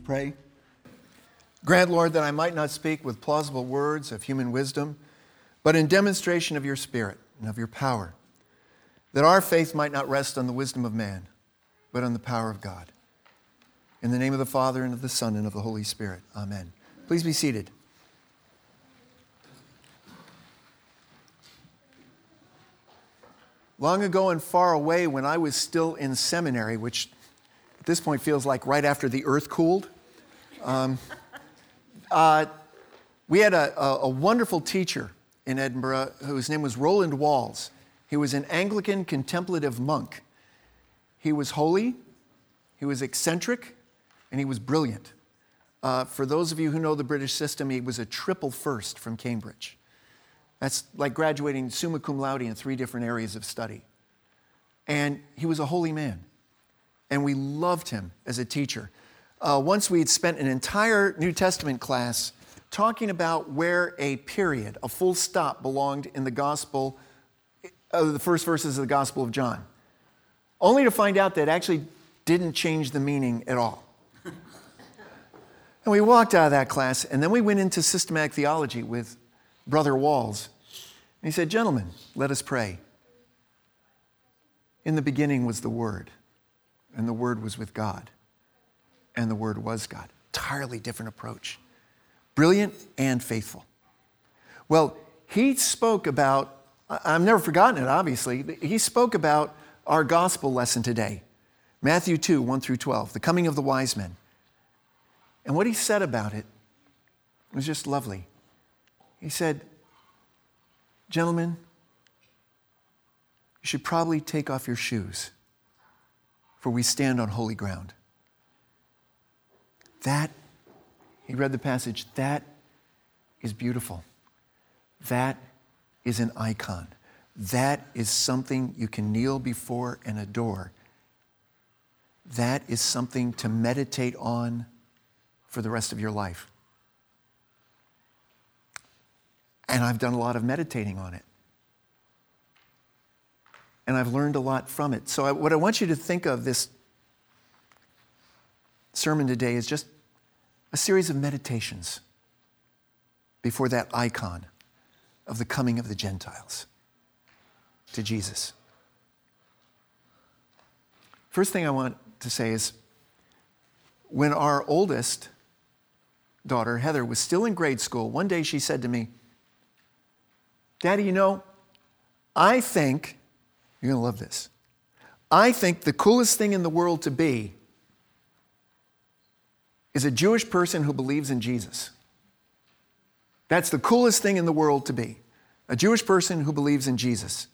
pray. Grant, Lord, that I might not speak with plausible words of human wisdom, but in demonstration of your Spirit and of your power, that our faith might not rest on the wisdom of man, but on the power of God. In the name of the Father, and of the Son, and of the Holy Spirit. Amen. Please be seated. Long ago and far away, when I was still in seminary, which at this point feels like right after the earth cooled, um, uh, we had a, a, a wonderful teacher in Edinburgh whose name was Roland Walls. He was an Anglican contemplative monk. He was holy, he was eccentric, and he was brilliant. Uh, for those of you who know the British system, he was a triple first from Cambridge. That's like graduating summa cum laude in three different areas of study. And he was a holy man. And we loved him as a teacher. Uh, once we had spent an entire New Testament class talking about where a period, a full stop, belonged in the gospel, uh, the first verses of the Gospel of John, only to find out that actually didn't change the meaning at all. and we walked out of that class, and then we went into systematic theology with Brother Walls. And he said, Gentlemen, let us pray. In the beginning was the Word, and the Word was with God, and the Word was God. Entirely different approach. Brilliant and faithful. Well, he spoke about, I've never forgotten it, obviously. He spoke about our gospel lesson today Matthew 2, 1 through 12, the coming of the wise men. And what he said about it was just lovely. He said, Gentlemen, you should probably take off your shoes, for we stand on holy ground. That, he read the passage, that is beautiful. That is an icon. That is something you can kneel before and adore. That is something to meditate on for the rest of your life. And I've done a lot of meditating on it. And I've learned a lot from it. So, I, what I want you to think of this sermon today is just a series of meditations before that icon of the coming of the Gentiles to Jesus. First thing I want to say is when our oldest daughter, Heather, was still in grade school, one day she said to me, Daddy, you know, I think, you're going to love this. I think the coolest thing in the world to be is a Jewish person who believes in Jesus. That's the coolest thing in the world to be a Jewish person who believes in Jesus.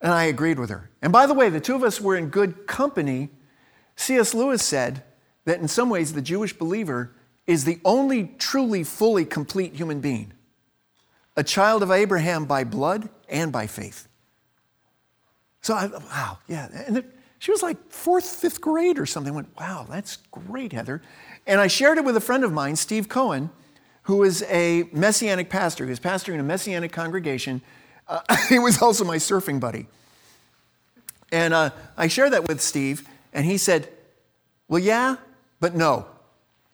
And I agreed with her. And by the way, the two of us were in good company. C.S. Lewis said that in some ways the Jewish believer is the only truly, fully complete human being a child of Abraham by blood and by faith. So I, wow, yeah. And she was like fourth, fifth grade or something. I went, wow, that's great, Heather. And I shared it with a friend of mine, Steve Cohen, who is a messianic pastor. He was pastoring a messianic congregation. Uh, he was also my surfing buddy. And uh, I shared that with Steve, and he said, well, yeah, but no.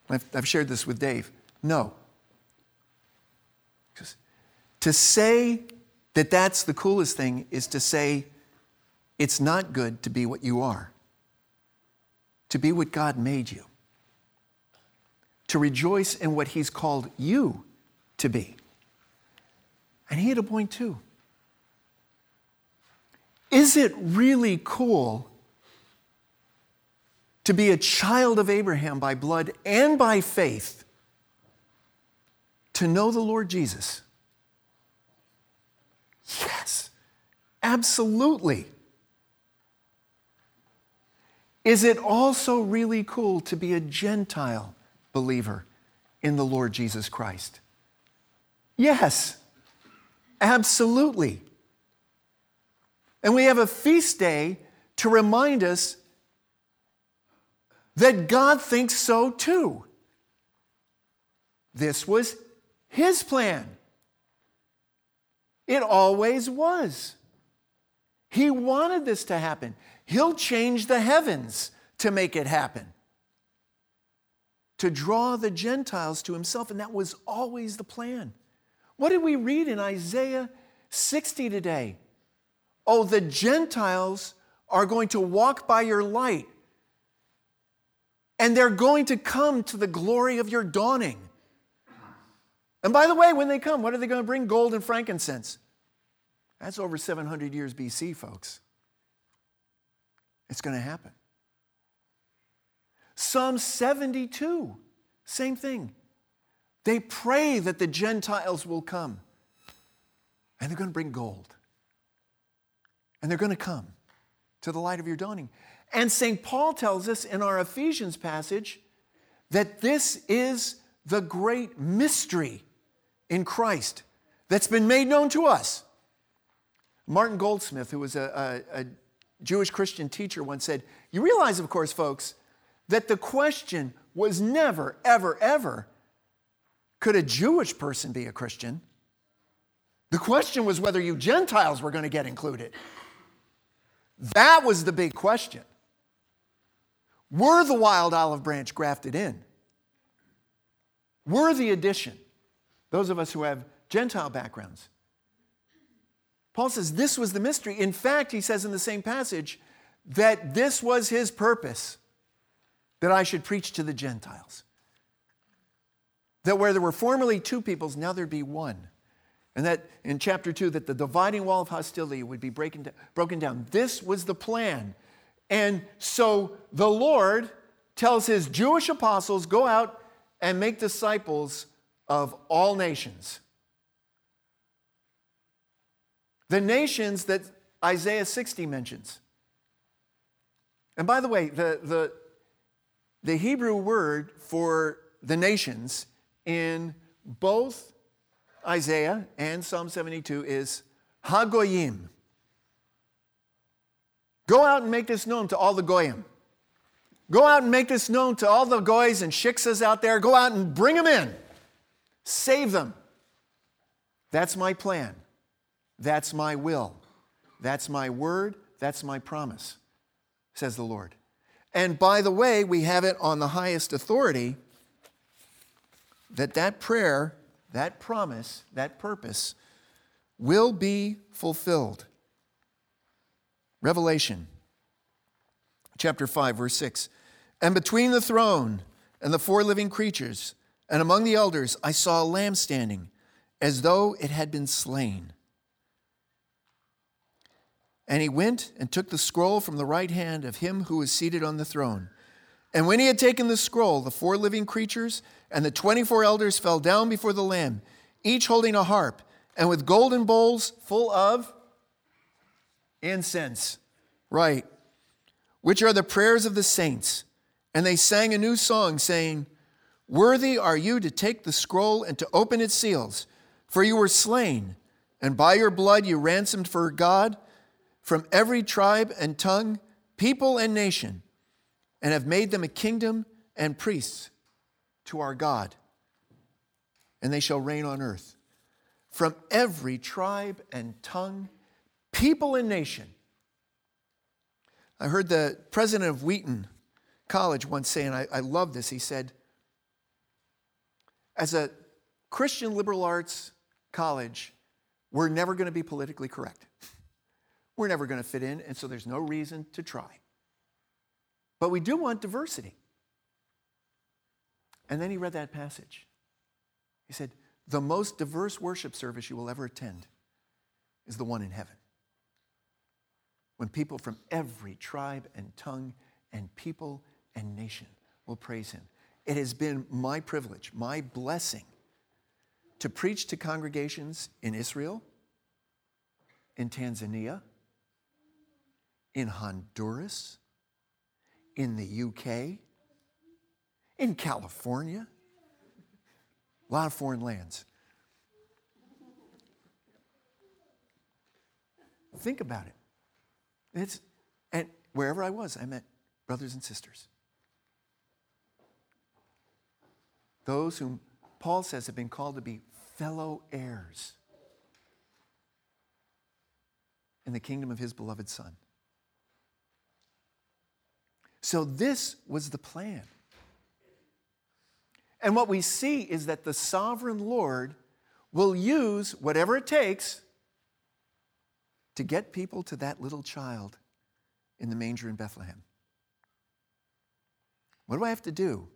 I've, I've shared this with Dave. No. To say that that's the coolest thing is to say it's not good to be what you are, to be what God made you, to rejoice in what He's called you to be. And he had a point too. Is it really cool to be a child of Abraham by blood and by faith, to know the Lord Jesus? Yes, absolutely. Is it also really cool to be a Gentile believer in the Lord Jesus Christ? Yes, absolutely. And we have a feast day to remind us that God thinks so too. This was His plan. It always was. He wanted this to happen. He'll change the heavens to make it happen. to draw the Gentiles to himself, and that was always the plan. What did we read in Isaiah 60 today? Oh, the Gentiles are going to walk by your light, and they're going to come to the glory of your dawning. And by the way, when they come, what are they going to bring? Gold and frankincense. That's over 700 years BC, folks. It's going to happen. Psalm 72, same thing. They pray that the Gentiles will come. And they're going to bring gold. And they're going to come to the light of your dawning. And St. Paul tells us in our Ephesians passage that this is the great mystery in Christ that's been made known to us. Martin Goldsmith, who was a, a, a Jewish Christian teacher, once said, You realize, of course, folks, that the question was never, ever, ever, could a Jewish person be a Christian? The question was whether you Gentiles were going to get included. That was the big question. Were the wild olive branch grafted in? Were the addition? Those of us who have Gentile backgrounds. Paul says this was the mystery. In fact, he says in the same passage that this was his purpose that I should preach to the Gentiles. That where there were formerly two peoples, now there'd be one. And that in chapter 2, that the dividing wall of hostility would be breaking, broken down. This was the plan. And so the Lord tells his Jewish apostles go out and make disciples of all nations. The nations that Isaiah 60 mentions. And by the way, the, the, the Hebrew word for the nations in both Isaiah and Psalm 72 is Hagoyim. Go out and make this known to all the Goyim. Go out and make this known to all the Goys and Shiksas out there. Go out and bring them in. Save them. That's my plan. That's my will. That's my word. That's my promise, says the Lord. And by the way, we have it on the highest authority that that prayer, that promise, that purpose will be fulfilled. Revelation chapter 5, verse 6. And between the throne and the four living creatures, and among the elders, I saw a lamb standing as though it had been slain. And he went and took the scroll from the right hand of him who was seated on the throne. And when he had taken the scroll, the four living creatures and the 24 elders fell down before the Lamb, each holding a harp, and with golden bowls full of incense. Right. Which are the prayers of the saints. And they sang a new song, saying, Worthy are you to take the scroll and to open its seals, for you were slain, and by your blood you ransomed for God from every tribe and tongue, people and nation, and have made them a kingdom and priests to our God. And they shall reign on earth. From every tribe and tongue, people and nation. I heard the president of Wheaton College once say, and I, I love this, he said, as a Christian liberal arts college, we're never going to be politically correct. We're never going to fit in, and so there's no reason to try. But we do want diversity. And then he read that passage. He said, The most diverse worship service you will ever attend is the one in heaven. When people from every tribe and tongue and people and nation will praise him. It has been my privilege, my blessing, to preach to congregations in Israel, in Tanzania, in Honduras, in the UK, in California, a lot of foreign lands. Think about it. It's, and wherever I was, I met brothers and sisters. Those whom Paul says have been called to be fellow heirs in the kingdom of his beloved Son. So, this was the plan. And what we see is that the sovereign Lord will use whatever it takes to get people to that little child in the manger in Bethlehem. What do I have to do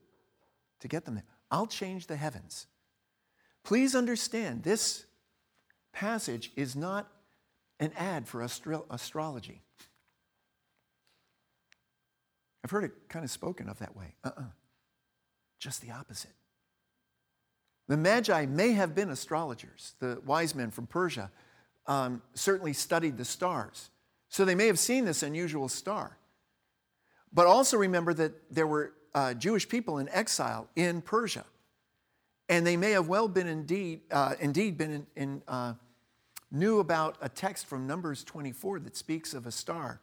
to get them there? I'll change the heavens. Please understand, this passage is not an ad for astro- astrology. I've heard it kind of spoken of that way. Uh uh-uh. uh Just the opposite. The Magi may have been astrologers. The wise men from Persia um, certainly studied the stars. So they may have seen this unusual star. But also remember that there were uh, Jewish people in exile in Persia. And they may have well been indeed, uh, indeed been in, in uh, knew about a text from Numbers 24 that speaks of a star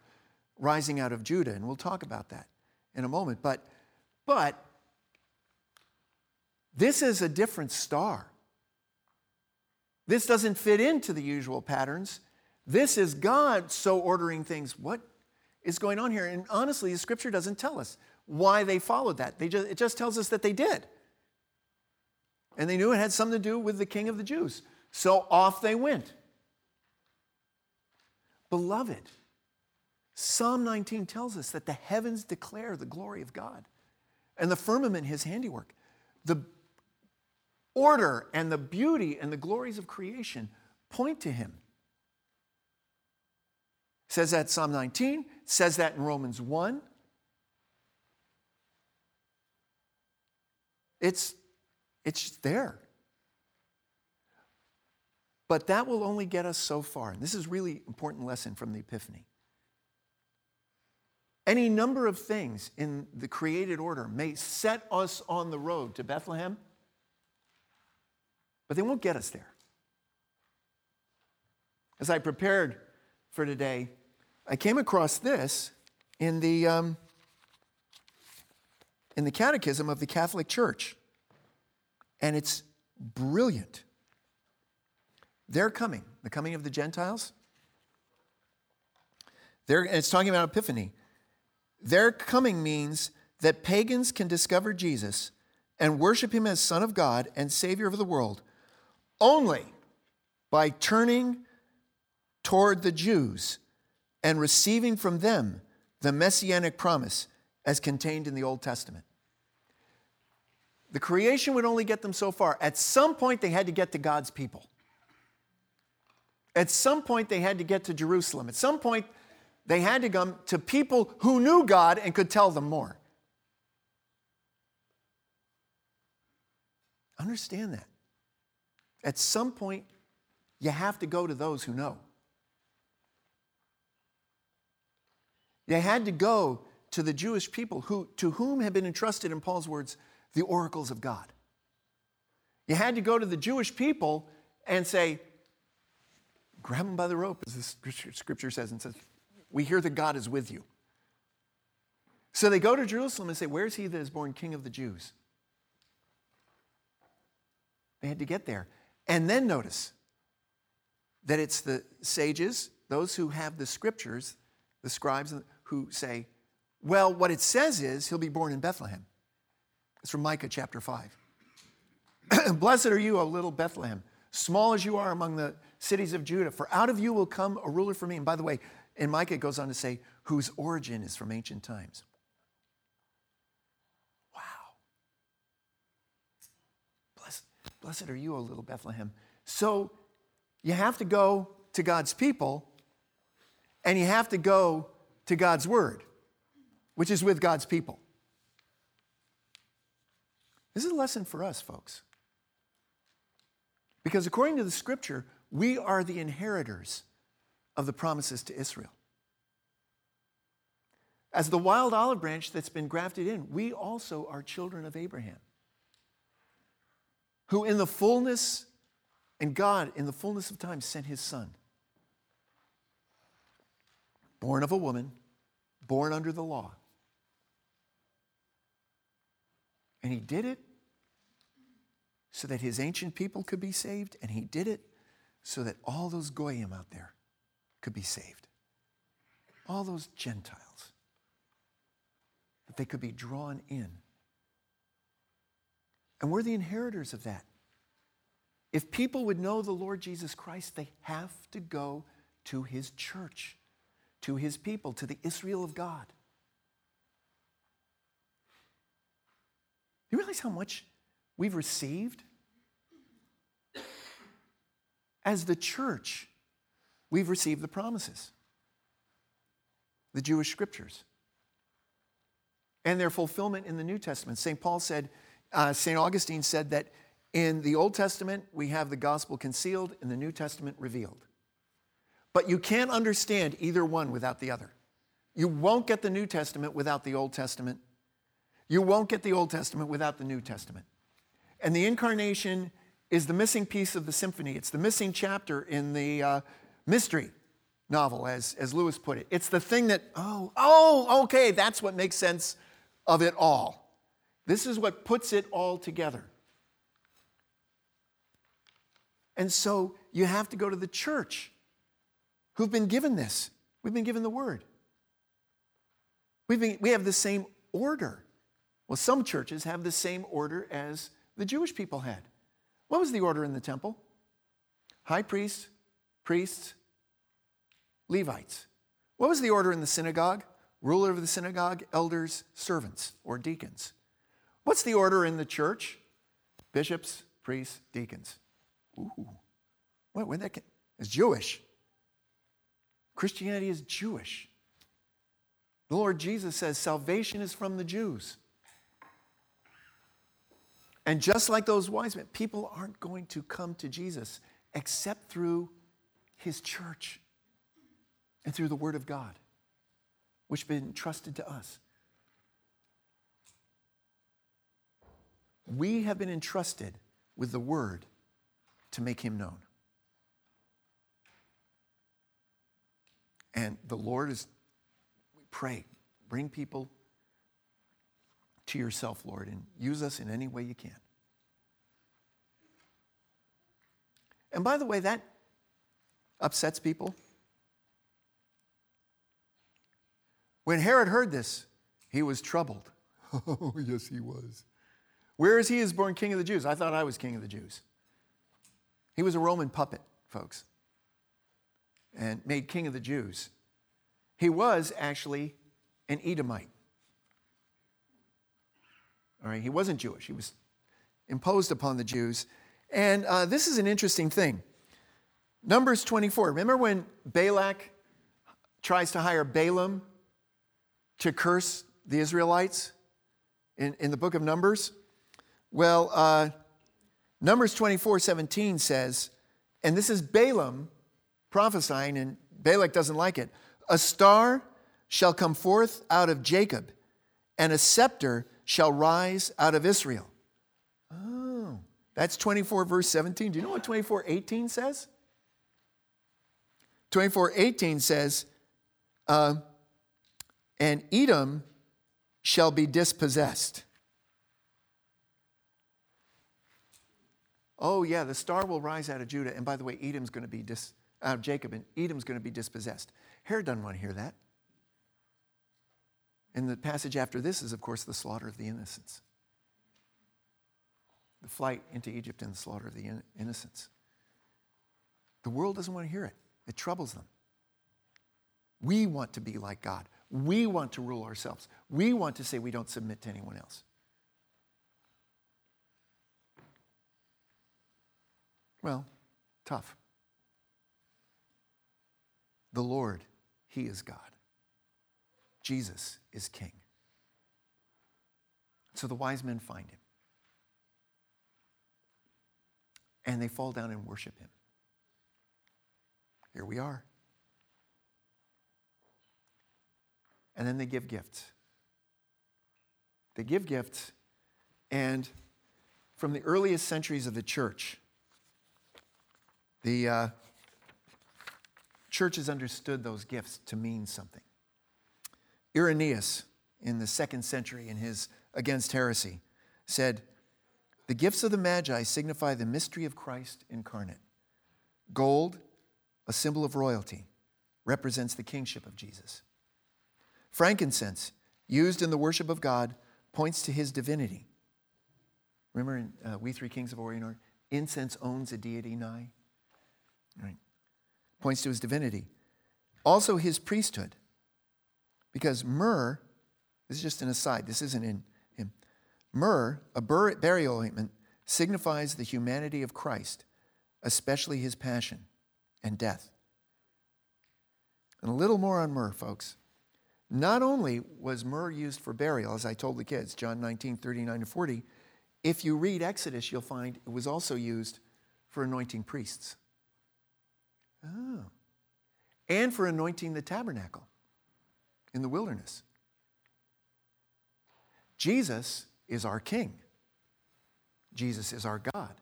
rising out of Judah. And we'll talk about that in a moment. But, but this is a different star. This doesn't fit into the usual patterns. This is God so ordering things. What is going on here? And honestly, the scripture doesn't tell us why they followed that. They just, it just tells us that they did. And they knew it had something to do with the king of the Jews. So off they went. Beloved, Psalm 19 tells us that the heavens declare the glory of God and the firmament his handiwork. The order and the beauty and the glories of creation point to him. Says that Psalm 19, says that in Romans 1. It's, it's there. But that will only get us so far. And this is really important lesson from the Epiphany. Any number of things in the created order may set us on the road to Bethlehem but they won't get us there. As I prepared for today, I came across this in the, um, in the Catechism of the Catholic Church, and it's brilliant. They're coming, the coming of the Gentiles. They're, it's talking about Epiphany. Their coming means that pagans can discover Jesus and worship him as Son of God and Savior of the world only by turning toward the Jews and receiving from them the messianic promise as contained in the Old Testament. The creation would only get them so far. At some point, they had to get to God's people. At some point, they had to get to Jerusalem. At some point, they had to come to people who knew God and could tell them more. Understand that. At some point, you have to go to those who know. You had to go to the Jewish people who, to whom had been entrusted, in Paul's words, the oracles of God. You had to go to the Jewish people and say, grab them by the rope, as the scripture says, and says, We hear that God is with you. So they go to Jerusalem and say, Where's he that is born king of the Jews? They had to get there. And then notice that it's the sages, those who have the scriptures, the scribes, who say, well, what it says is he'll be born in Bethlehem. It's from Micah chapter 5. Blessed are you, O little Bethlehem, small as you are among the cities of Judah, for out of you will come a ruler for me. And by the way, in Micah goes on to say, whose origin is from ancient times. Wow. Blessed are you, O little Bethlehem. So you have to go to God's people and you have to go to God's word, which is with God's people. This is a lesson for us, folks. Because according to the scripture, we are the inheritors of the promises to Israel. As the wild olive branch that's been grafted in, we also are children of Abraham who in the fullness, and God in the fullness of time sent his son. Born of a woman, born under the law. And he did it so that his ancient people could be saved, and he did it so that all those Goyim out there could be saved. All those Gentiles, that they could be drawn in And we're the inheritors of that. If people would know the Lord Jesus Christ, they have to go to his church, to his people, to the Israel of God. You realize how much we've received? As the church, we've received the promises, the Jewish scriptures, and their fulfillment in the New Testament. St. Paul said, uh, St. Augustine said that in the Old Testament, we have the gospel concealed, in the New Testament, revealed. But you can't understand either one without the other. You won't get the New Testament without the Old Testament. You won't get the Old Testament without the New Testament. And the incarnation is the missing piece of the symphony. It's the missing chapter in the uh, mystery novel, as, as Lewis put it. It's the thing that, oh, oh, okay, that's what makes sense of it all. This is what puts it all together. And so you have to go to the church who've been given this. We've been given the word. We've been, we have the same order. Well, some churches have the same order as the Jewish people had. What was the order in the temple? High priests, priests, Levites. What was the order in the synagogue? Ruler of the synagogue, elders, servants, or deacons. What's the order in the church? Bishops, priests, deacons. Ooh, what, where that? It's Jewish. Christianity is Jewish. The Lord Jesus says salvation is from the Jews. And just like those wise men, people aren't going to come to Jesus except through his church and through the Word of God, which has been entrusted to us. We have been entrusted with the Word to make him known. And the Lord is, we pray, bring people to yourself, Lord, and use us in any way you can. And by the way, that upsets people. When Herod heard this, he was troubled. oh, yes, he was. Where is he as born king of the Jews? I thought I was king of the Jews. He was a Roman puppet, folks, and made king of the Jews. He was actually an Edomite. All right, he wasn't Jewish, he was imposed upon the Jews. And uh, this is an interesting thing. Numbers 24. Remember when Balak tries to hire Balaam to curse the Israelites in, in the book of Numbers? Well, uh, Numbers 24 17 says, and this is Balaam prophesying, and Balak doesn't like it. A star shall come forth out of Jacob, and a scepter shall rise out of Israel. Oh, that's 24 verse 17. Do you know what 24 18 says? 24 18 says, uh, and Edom shall be dispossessed. oh, yeah, the star will rise out of Judah. And by the way, Edom's going to be dis, of Jacob, and Edom's going to be dispossessed. Herod doesn't want to hear that. And the passage after this is, of course, the slaughter of the innocents. The flight into Egypt and the slaughter of the innocents. The world doesn't want to hear it, it troubles them. We want to be like God. We want to rule ourselves. We want to say we don't submit to anyone else. Well, tough. The Lord, He is God. Jesus is King. So the wise men find Him. And they fall down and worship Him. Here we are. And then they give gifts. They give gifts, and from the earliest centuries of the church, the uh, church has understood those gifts to mean something. Irenaeus, in the second century, in his Against Heresy, said, The gifts of the Magi signify the mystery of Christ incarnate. Gold, a symbol of royalty, represents the kingship of Jesus. Frankincense, used in the worship of God, points to his divinity. Remember in uh, We Three Kings of Orient, are incense owns a deity nigh. Right. Points to his divinity. Also his priesthood. Because myrrh, this is just an aside, this isn't in him. Myrrh, a burial ointment, signifies the humanity of Christ, especially his passion and death. And a little more on myrrh, folks. Not only was myrrh used for burial, as I told the kids, John 19, 39 to 40, if you read Exodus, you'll find it was also used for anointing priests. Oh. And for anointing the tabernacle in the wilderness. Jesus is our King. Jesus is our God.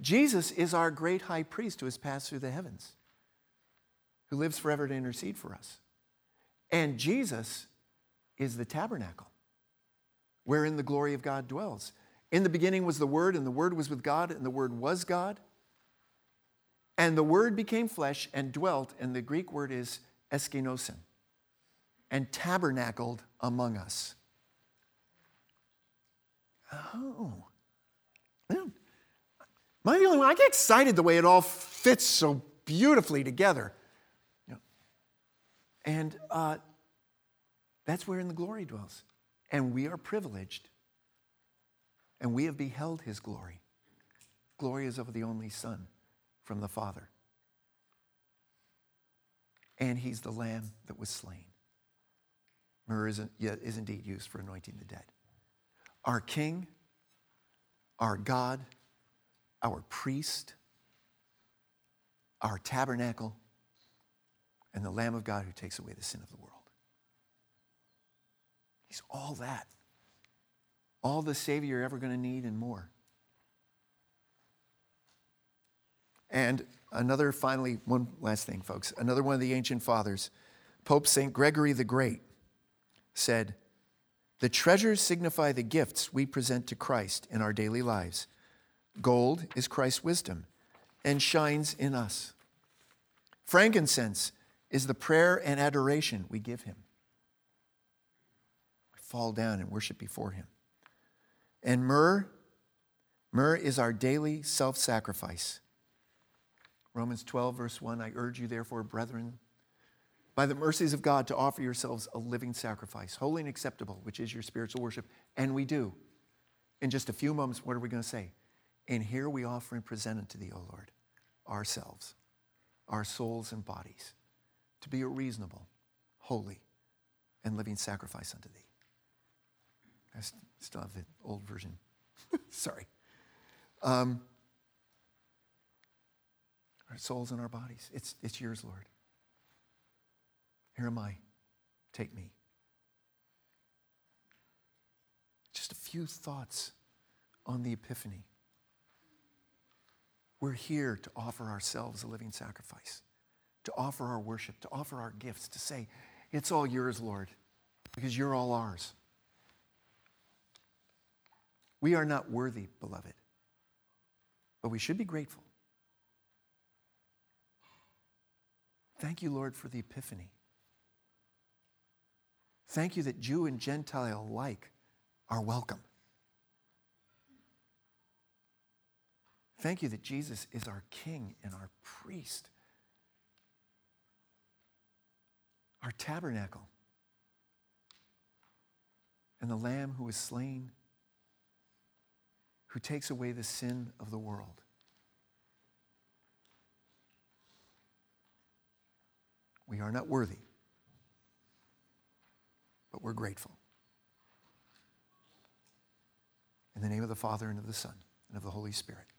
Jesus is our great high priest who has passed through the heavens, who lives forever to intercede for us. And Jesus is the tabernacle wherein the glory of God dwells. In the beginning was the Word, and the Word was with God, and the Word was God. And the Word became flesh and dwelt, and the Greek word is eskenosin, and tabernacled among us. Oh. Man, am I the only one? I get excited the way it all fits so beautifully together. And uh, that's where in the glory dwells. And we are privileged. And we have beheld his glory. Glory is of the only Son from the Father. And he's the Lamb that was slain. Myrrh is, is indeed used for anointing the dead. Our King, our God, our priest, our tabernacle, and the Lamb of God who takes away the sin of the world. He's all that. All the Savior you're ever going to need and more. And another, finally, one last thing, folks. Another one of the ancient fathers, Pope St. Gregory the Great, said, The treasures signify the gifts we present to Christ in our daily lives. Gold is Christ's wisdom and shines in us. Frankincense is the prayer and adoration we give him. We fall down and worship before him. And myrrh, myrrh is our daily self sacrifice. Romans 12, verse 1 I urge you, therefore, brethren, by the mercies of God, to offer yourselves a living sacrifice, holy and acceptable, which is your spiritual worship. And we do. In just a few moments, what are we going to say? And here we offer and present unto thee, O Lord, ourselves, our souls and bodies to be a reasonable, holy, and living sacrifice unto thee. I still have the old version. Sorry. Um, our souls and our bodies. It's, it's yours, Lord. Here am I. Take me. Just a few thoughts on the Epiphany. We're here to offer ourselves a living sacrifice to offer our worship, to offer our gifts, to say, It's all yours, Lord, because you're all ours. We are not worthy, beloved, but we should be grateful. Thank you, Lord, for the epiphany. Thank you that Jew and Gentile alike are welcome. Thank you that Jesus is our King and our priest. Our tabernacle, and the Lamb who was slain, who takes away the sin of the world. We are not worthy, but we're grateful. In the name of the Father, and of the Son, and of the Holy Spirit.